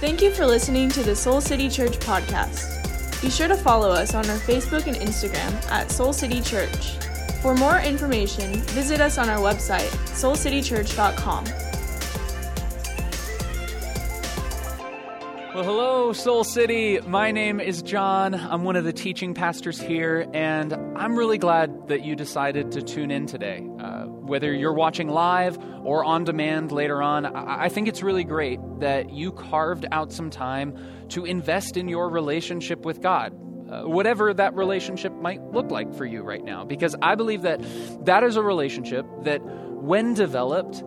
Thank you for listening to the Soul City Church podcast. Be sure to follow us on our Facebook and Instagram at Soul City Church. For more information, visit us on our website, soulcitychurch.com. Well, hello, Soul City. My name is John. I'm one of the teaching pastors here, and I'm really glad that you decided to tune in today. Uh, whether you're watching live or on demand later on, I-, I think it's really great that you carved out some time to invest in your relationship with God. Uh, whatever that relationship might look like for you right now, because I believe that that is a relationship that, when developed,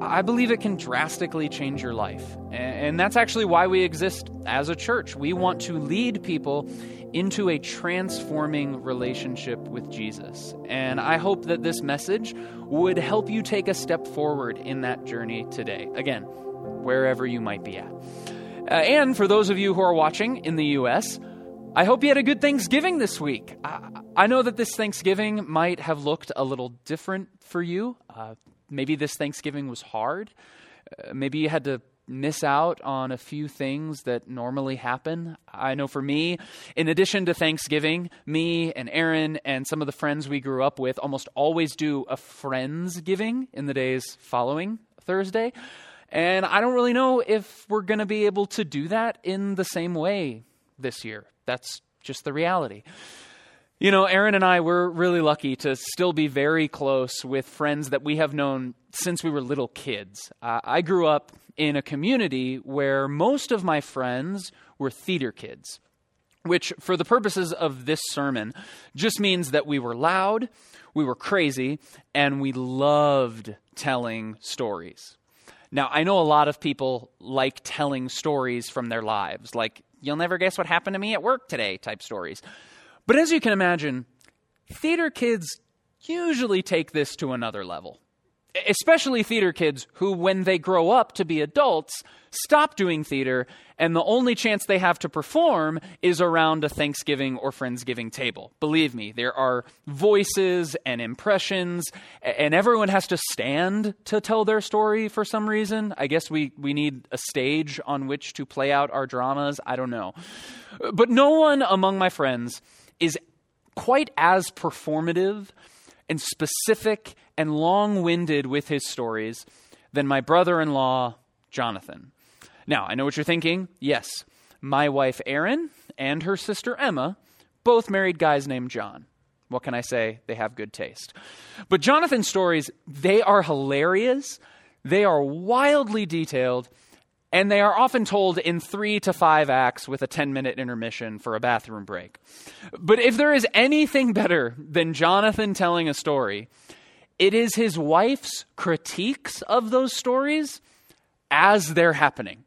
I believe it can drastically change your life. And that's actually why we exist as a church. We want to lead people into a transforming relationship with Jesus. And I hope that this message would help you take a step forward in that journey today. Again, wherever you might be at. Uh, and for those of you who are watching in the U.S., I hope you had a good Thanksgiving this week. I, I know that this Thanksgiving might have looked a little different for you. Uh, maybe this Thanksgiving was hard. Uh, maybe you had to miss out on a few things that normally happen. I know for me, in addition to Thanksgiving, me and Erin and some of the friends we grew up with almost always do a friends giving in the days following Thursday. And I don't really know if we're going to be able to do that in the same way this year. That's just the reality. You know, Erin and I, we're really lucky to still be very close with friends that we have known since we were little kids. Uh, I grew up in a community where most of my friends were theater kids, which, for the purposes of this sermon, just means that we were loud, we were crazy, and we loved telling stories. Now, I know a lot of people like telling stories from their lives, like, you'll never guess what happened to me at work today type stories. But as you can imagine, theater kids usually take this to another level. Especially theater kids who, when they grow up to be adults, stop doing theater, and the only chance they have to perform is around a Thanksgiving or Friendsgiving table. Believe me, there are voices and impressions, and everyone has to stand to tell their story for some reason. I guess we, we need a stage on which to play out our dramas. I don't know. But no one among my friends is quite as performative and specific and long winded with his stories than my brother in law, Jonathan. Now, I know what you're thinking. Yes, my wife, Erin, and her sister, Emma, both married guys named John. What can I say? They have good taste. But Jonathan's stories, they are hilarious, they are wildly detailed, and they are often told in three to five acts with a 10 minute intermission for a bathroom break. But if there is anything better than Jonathan telling a story, it is his wife's critiques of those stories as they're happening.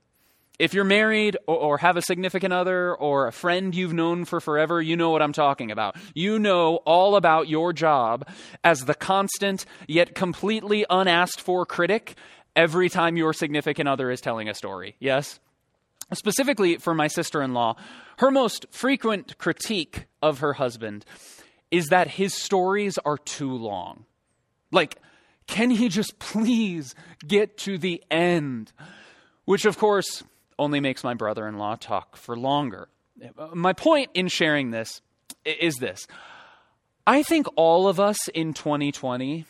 If you're married or, have a significant other or a friend you've known for forever, you know what I'm talking about. You know all about your job as the constant yet completely unasked for critic every time your significant other is telling a story. Yes? Specifically for my sister in law, her most frequent critique of her husband is that his stories are too long. Like, can he just please get to the end? Which, of course, only makes my brother in law talk for longer. My point in sharing this is this I think all of us in 2020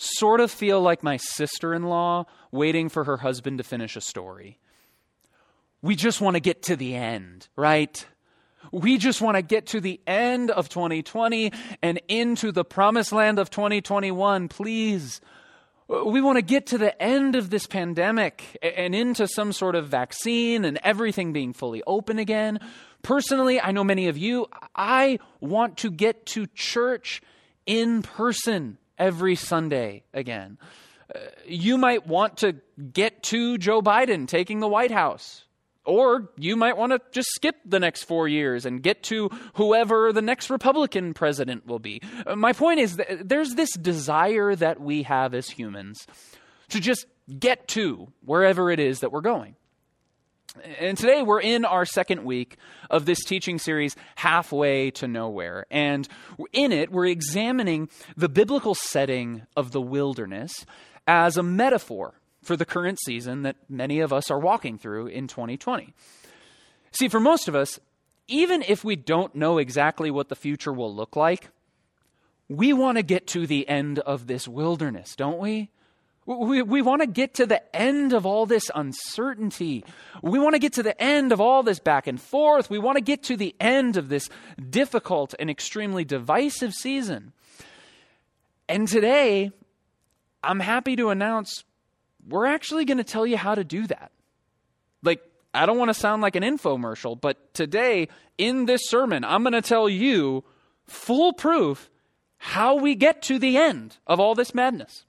sort of feel like my sister in law waiting for her husband to finish a story. We just want to get to the end, right? We just want to get to the end of 2020 and into the promised land of 2021, please. We want to get to the end of this pandemic and into some sort of vaccine and everything being fully open again. Personally, I know many of you, I want to get to church in person every Sunday again. Uh, you might want to get to Joe Biden taking the White House. Or you might want to just skip the next four years and get to whoever the next Republican president will be. Uh, my point is, there's this desire that we have as humans to just get to wherever it is that we're going. And today we're in our second week of this teaching series, Halfway to Nowhere. And in it, we're examining the biblical setting of the wilderness as a metaphor for the current season that many of us are walking through in 2020. See, for most of us, even if we don't know exactly what the future will look like, we want to get to the end of this wilderness, don't we? We, we want to get to the end of all this uncertainty. We want to get to the end of all this back and forth. We want to get to the end of this difficult and extremely divisive season. And today, I'm happy to announce we're actually going to tell you how to do that. Like, I don't want to sound like an infomercial, but today in this sermon, I'm going to tell you foolproof how we get to the end of all this madness.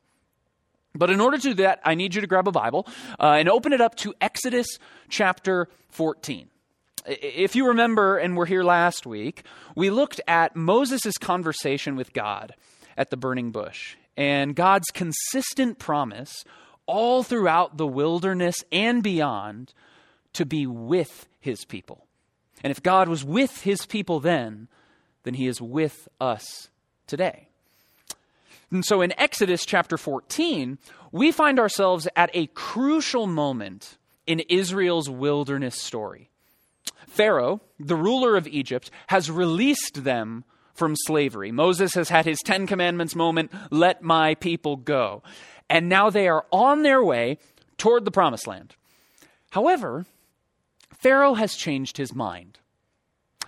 But in order to do that, I need you to grab a Bible uh, and open it up to Exodus chapter 14. If you remember, and we're here last week, we looked at Moses' conversation with God at the burning bush and God's consistent promise all throughout the wilderness and beyond to be with his people. And if God was with his people then, then he is with us today. And so in Exodus chapter 14, we find ourselves at a crucial moment in Israel's wilderness story. Pharaoh, the ruler of Egypt, has released them from slavery. Moses has had his Ten Commandments moment let my people go. And now they are on their way toward the promised land. However, Pharaoh has changed his mind.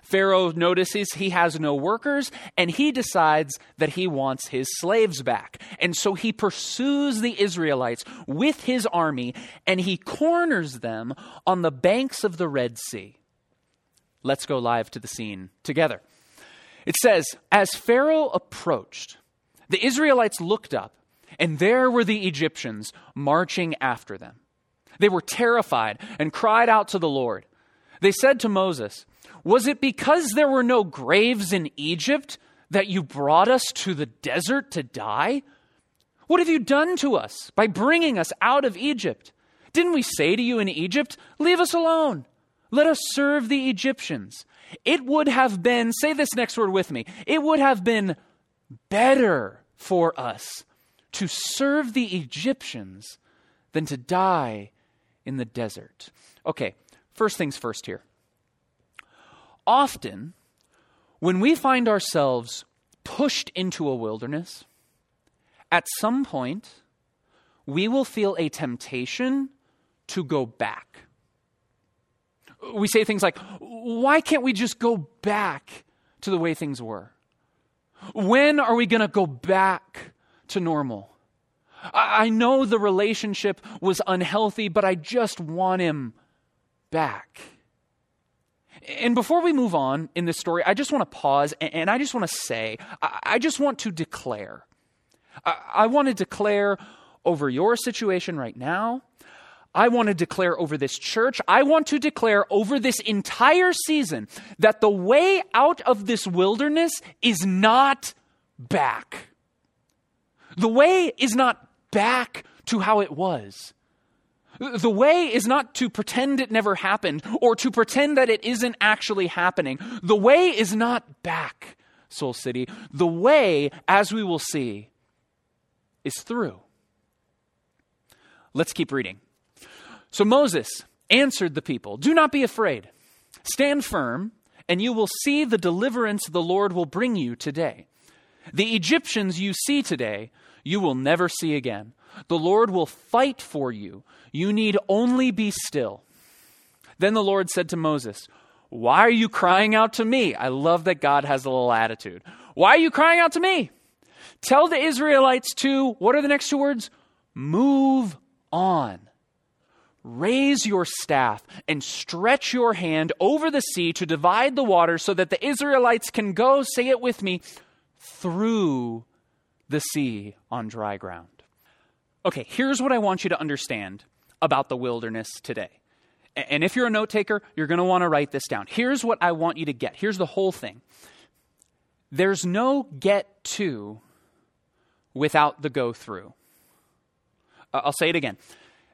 Pharaoh notices he has no workers and he decides that he wants his slaves back. And so he pursues the Israelites with his army and he corners them on the banks of the Red Sea. Let's go live to the scene together. It says, As Pharaoh approached, the Israelites looked up, and there were the Egyptians marching after them. They were terrified and cried out to the Lord. They said to Moses, Was it because there were no graves in Egypt that you brought us to the desert to die? What have you done to us by bringing us out of Egypt? Didn't we say to you in Egypt, Leave us alone? Let us serve the Egyptians. It would have been, say this next word with me, it would have been better for us to serve the Egyptians than to die in the desert. Okay, first things first here. Often, when we find ourselves pushed into a wilderness, at some point, we will feel a temptation to go back we say things like, why can't we just go back to the way things were? When are we going to go back to normal? I know the relationship was unhealthy, but I just want him back. And before we move on in this story, I just want to pause and I just want to say, I just want to declare. I want to declare over your situation right now I want to declare over this church, I want to declare over this entire season that the way out of this wilderness is not back. The way is not back to how it was. The way is not to pretend it never happened or to pretend that it isn't actually happening. The way is not back, Soul City. The way, as we will see, is through. Let's keep reading. So Moses answered the people Do not be afraid. Stand firm, and you will see the deliverance the Lord will bring you today. The Egyptians you see today, you will never see again. The Lord will fight for you. You need only be still. Then the Lord said to Moses, Why are you crying out to me? I love that God has a little attitude. Why are you crying out to me? Tell the Israelites to, what are the next two words? Move on. Raise your staff and stretch your hand over the sea to divide the water so that the Israelites can go, say it with me, through the sea on dry ground. Okay, here's what I want you to understand about the wilderness today. And if you're a note taker, you're going to want to write this down. Here's what I want you to get. Here's the whole thing there's no get to without the go through. I'll say it again.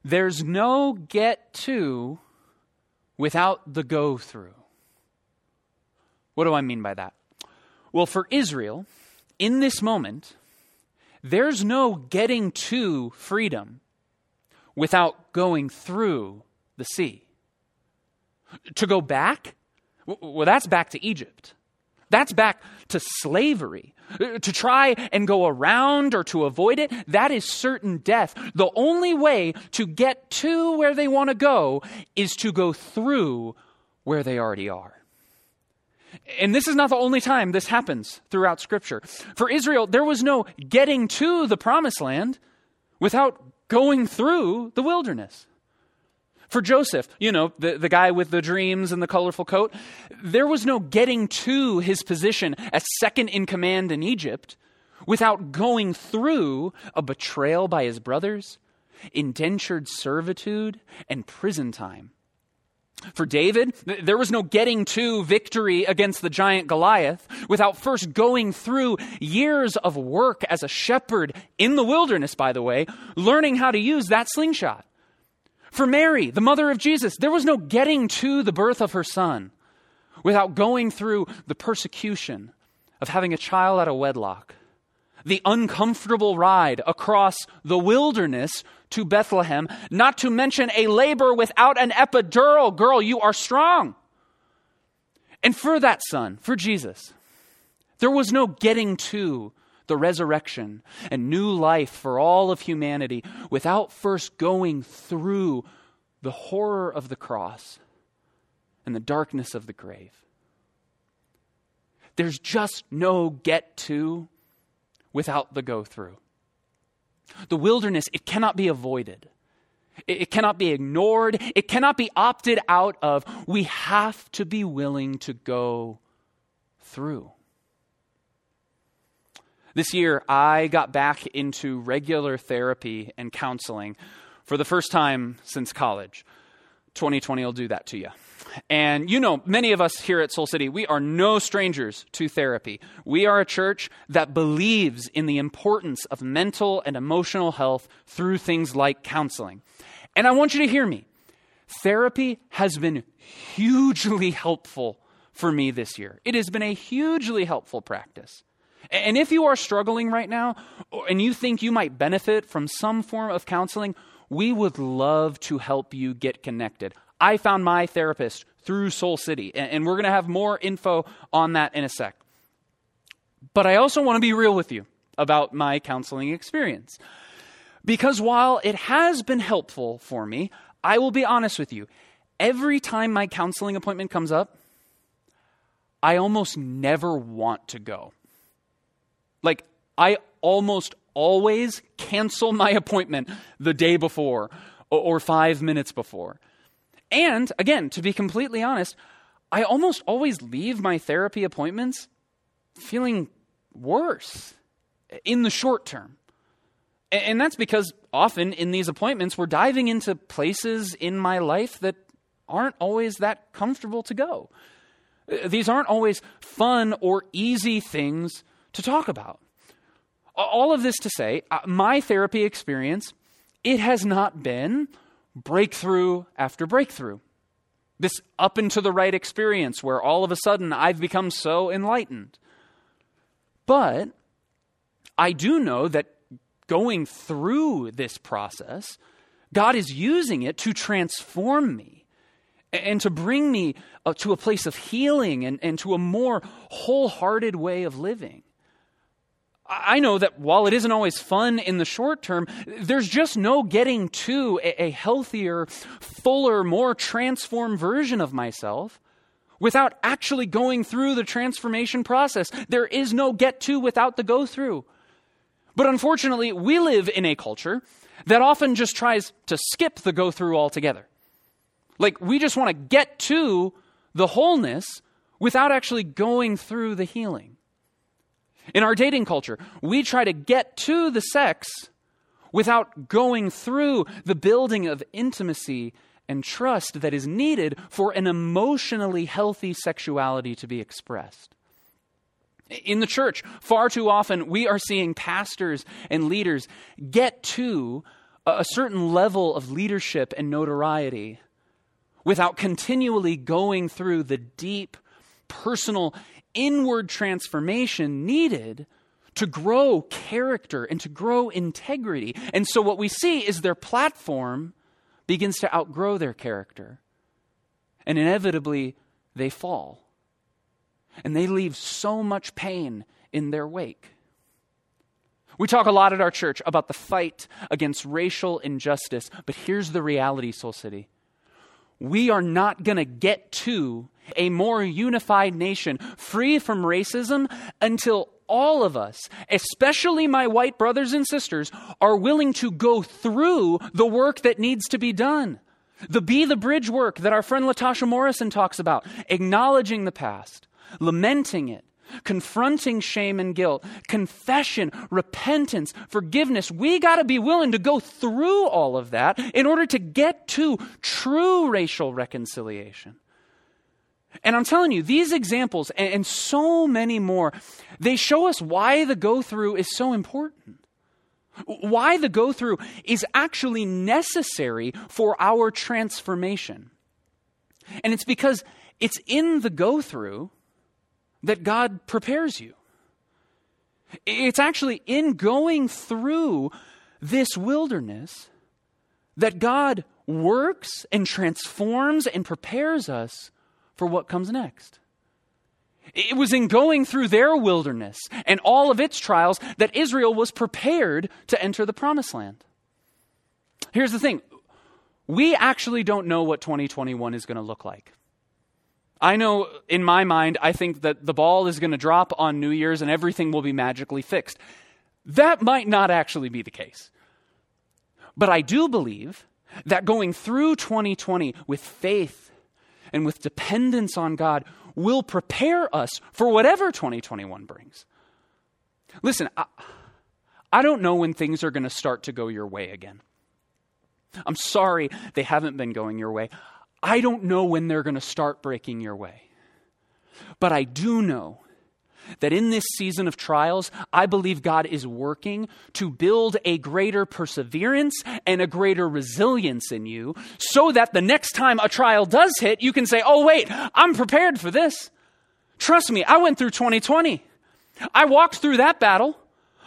There's no get to without the go through. What do I mean by that? Well, for Israel, in this moment, there's no getting to freedom without going through the sea. To go back? Well, that's back to Egypt. That's back to slavery. To try and go around or to avoid it, that is certain death. The only way to get to where they want to go is to go through where they already are. And this is not the only time this happens throughout Scripture. For Israel, there was no getting to the promised land without going through the wilderness. For Joseph, you know, the, the guy with the dreams and the colorful coat, there was no getting to his position as second in command in Egypt without going through a betrayal by his brothers, indentured servitude, and prison time. For David, there was no getting to victory against the giant Goliath without first going through years of work as a shepherd in the wilderness, by the way, learning how to use that slingshot. For Mary, the mother of Jesus, there was no getting to the birth of her son without going through the persecution of having a child out of wedlock, the uncomfortable ride across the wilderness to Bethlehem, not to mention a labor without an epidural. Girl, you are strong. And for that son, for Jesus, there was no getting to the resurrection and new life for all of humanity without first going through the horror of the cross and the darkness of the grave. There's just no get to without the go through. The wilderness, it cannot be avoided. It cannot be ignored. It cannot be opted out of. We have to be willing to go through. This year, I got back into regular therapy and counseling for the first time since college. 2020 will do that to you. And you know, many of us here at Soul City, we are no strangers to therapy. We are a church that believes in the importance of mental and emotional health through things like counseling. And I want you to hear me. Therapy has been hugely helpful for me this year. It has been a hugely helpful practice. And if you are struggling right now and you think you might benefit from some form of counseling, we would love to help you get connected. I found my therapist through Soul City, and we're going to have more info on that in a sec. But I also want to be real with you about my counseling experience. Because while it has been helpful for me, I will be honest with you. Every time my counseling appointment comes up, I almost never want to go. Like, I almost always cancel my appointment the day before or five minutes before. And again, to be completely honest, I almost always leave my therapy appointments feeling worse in the short term. And that's because often in these appointments, we're diving into places in my life that aren't always that comfortable to go. Uh, these aren't always fun or easy things to talk about. All of this to say, uh, my therapy experience, it has not been breakthrough after breakthrough. This up and to the right experience where all of a sudden I've become so enlightened. But I do know that going through this process, God is using it to transform me and to bring me uh, to a place of healing and, and to a more wholehearted way of living. I know that while it isn't always fun in the short term, there's just no getting to a, healthier, fuller, more transformed version of myself without actually going through the transformation process. There is no get to without the go through. But unfortunately, we live in a culture that often just tries to skip the go through altogether. Like, we just want to get to the wholeness without actually going through the healing. In our dating culture, we try to get to the sex without going through the building of intimacy and trust that is needed for an emotionally healthy sexuality to be expressed. In the church, far too often, we are seeing pastors and leaders get to a certain level of leadership and notoriety without continually going through the deep, personal inward transformation needed to grow character and to grow integrity. And so what we see is their platform begins to outgrow their character. And inevitably, they fall. And they leave so much pain in their wake. We talk a lot at our church about the fight against racial injustice, but here's the reality, Soul City. We are not going to get to a more unified nation free from racism until all of us, especially my white brothers and sisters, are willing to go through the work that needs to be done. The Be the Bridge work that our friend Latasha Morrison talks about, acknowledging the past, lamenting it, confronting shame and guilt, confession, repentance, forgiveness. We got to be willing to go through all of that in order to get to true racial reconciliation. And I'm telling you, these examples and, and so many more, they show us why the go through is so important. Why the go through is actually necessary for our transformation. And it's because it's in the go through that God prepares you. It's actually in going through this wilderness that God works and transforms and prepares us for what comes next. It was in going through their wilderness and all of its trials that Israel was prepared to enter the promised land. Here's the thing we actually don't know what 2021 is going to look like. I know in my mind, I think that the ball is going to drop on New Year's and everything will be magically fixed. That might not actually be the case. But I do believe that going through 2020 with faith and with dependence on God will prepare us for whatever 2021 brings. Listen, I, I don't know when things are going to start to go your way again. I'm sorry they haven't been going your way. I don't know when they're going to start breaking your way. But I do know that in this season of trials, I believe God is working to build a greater perseverance and a greater resilience in you so that the next time a trial does hit, you can say, Oh, wait, I'm prepared for this. Trust me, I went through 2020. I walked through that battle.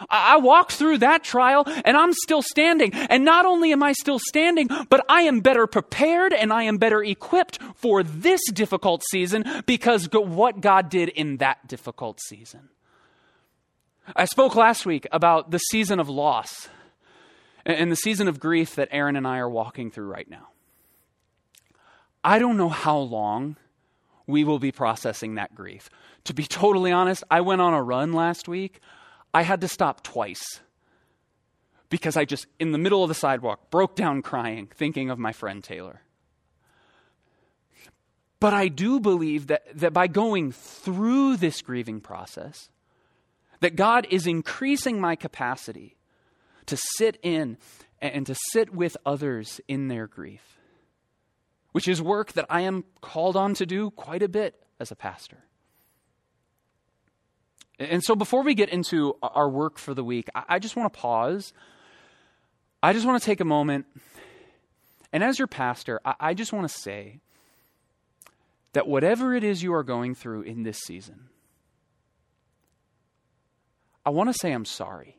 I walked through that trial and I'm still standing. And not only am I still standing, but I am better prepared and I am better equipped for this difficult season because what God did in that difficult season. I spoke last week about the season of loss and the season of grief that Erin and I are walking through right now. I don't know how long we will be processing that grief. To be totally honest, I went on a run last week. I had to stop twice because I just, in the middle of the sidewalk, broke down crying, thinking of my friend Taylor. But I do believe that, that by going through this grieving process, that God is increasing my capacity to sit in and to sit with others in their grief, which is work that I am called on to do quite a bit as a pastor. And so before we get into our work for the week, I just want to pause. I just want to take a moment. And as your pastor, I just want to say that whatever it is you are going through in this season, I want to say I'm sorry.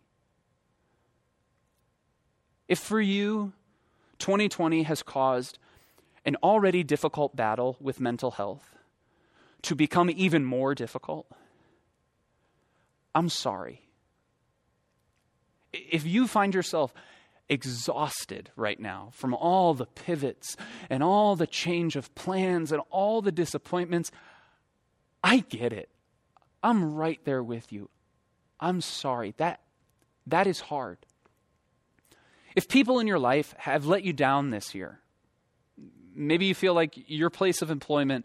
If for you, 2020 has caused an already difficult battle with mental health to become even more difficult, I'm sorry. If you find yourself exhausted right now from all the pivots and all the change of plans and all the disappointments, I get it. I'm right there with you. I'm sorry. That that is hard. If people in your life have let you down this year, maybe you feel like your place of employment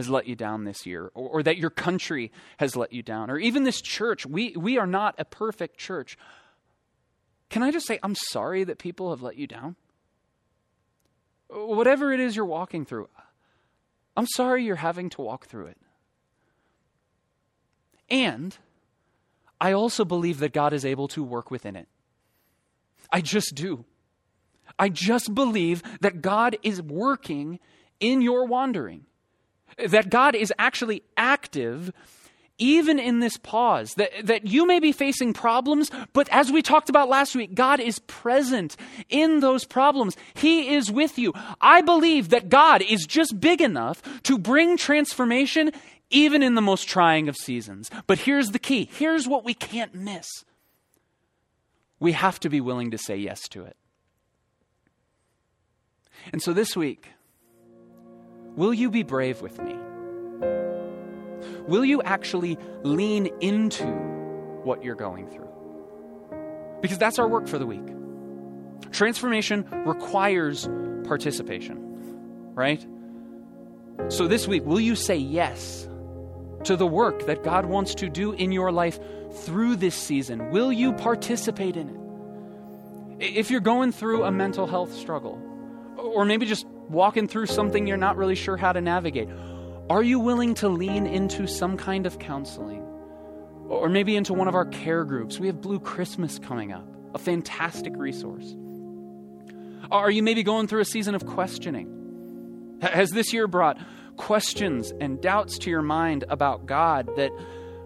has let you down this year, or, or, that your country has let you down, or even this church. We, we are not a perfect church. Can I just say, I'm sorry that people have let you down? Whatever it is you're walking through, I'm sorry you're having to walk through it. And I also believe that God is able to work within it. I just do. I just believe that God is working in your wandering that God is actually active even in this pause, that, that you may be facing problems, but as we talked about last week, God is present in those problems. He is with you. I believe that God is just big enough to bring transformation even in the most trying of seasons. But here's the key here's what we can't miss we have to be willing to say yes to it. And so this week, will you be brave with me? Will you actually lean into what you're going through? Because that's our work for the week. Transformation requires participation, right? So this week, will you say yes to the work that God wants to do in your life through this season? Will you participate in it? If you're going through a mental health struggle, or maybe just walking through something you're not really sure how to navigate, are you willing to lean into some kind of counseling? Or maybe into one of our care groups? We have Blue Christmas coming up, a fantastic resource. Are you maybe going through a season of questioning? Has this year brought questions and doubts to your mind about God that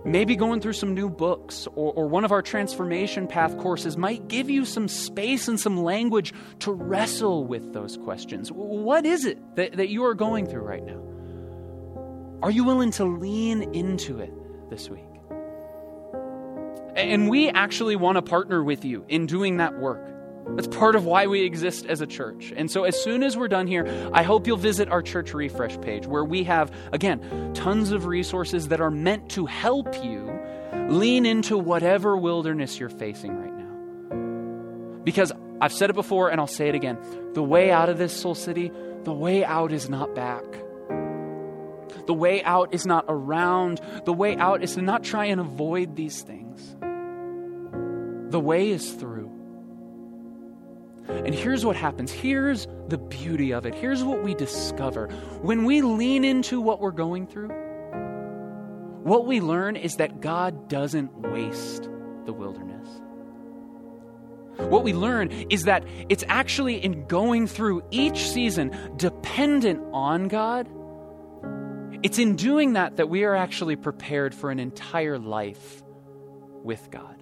maybe going through some new books or, or, one of our transformation path courses might give you some space and some language to wrestle with those questions. What is it that, that you are going through right now? Are you willing to lean into it this week? And we actually want to partner with you in doing that work. That's part of why we exist as a church. And so, as soon as we're done here, I hope you'll visit our church refresh page where we have, again, tons of resources that are meant to help you lean into whatever wilderness you're facing right now. Because I've said it before and I'll say it again the way out of this Soul City, the way out is not back. The way out is not around. The way out is to not try and avoid these things. The way is through. And here's what happens. Here's the beauty of it. Here's what we discover. When we lean into what we're going through, what we learn is that God doesn't waste the wilderness. What we learn is that it's actually in going through each season dependent on God. It's in doing that that we are actually prepared for an entire life with God.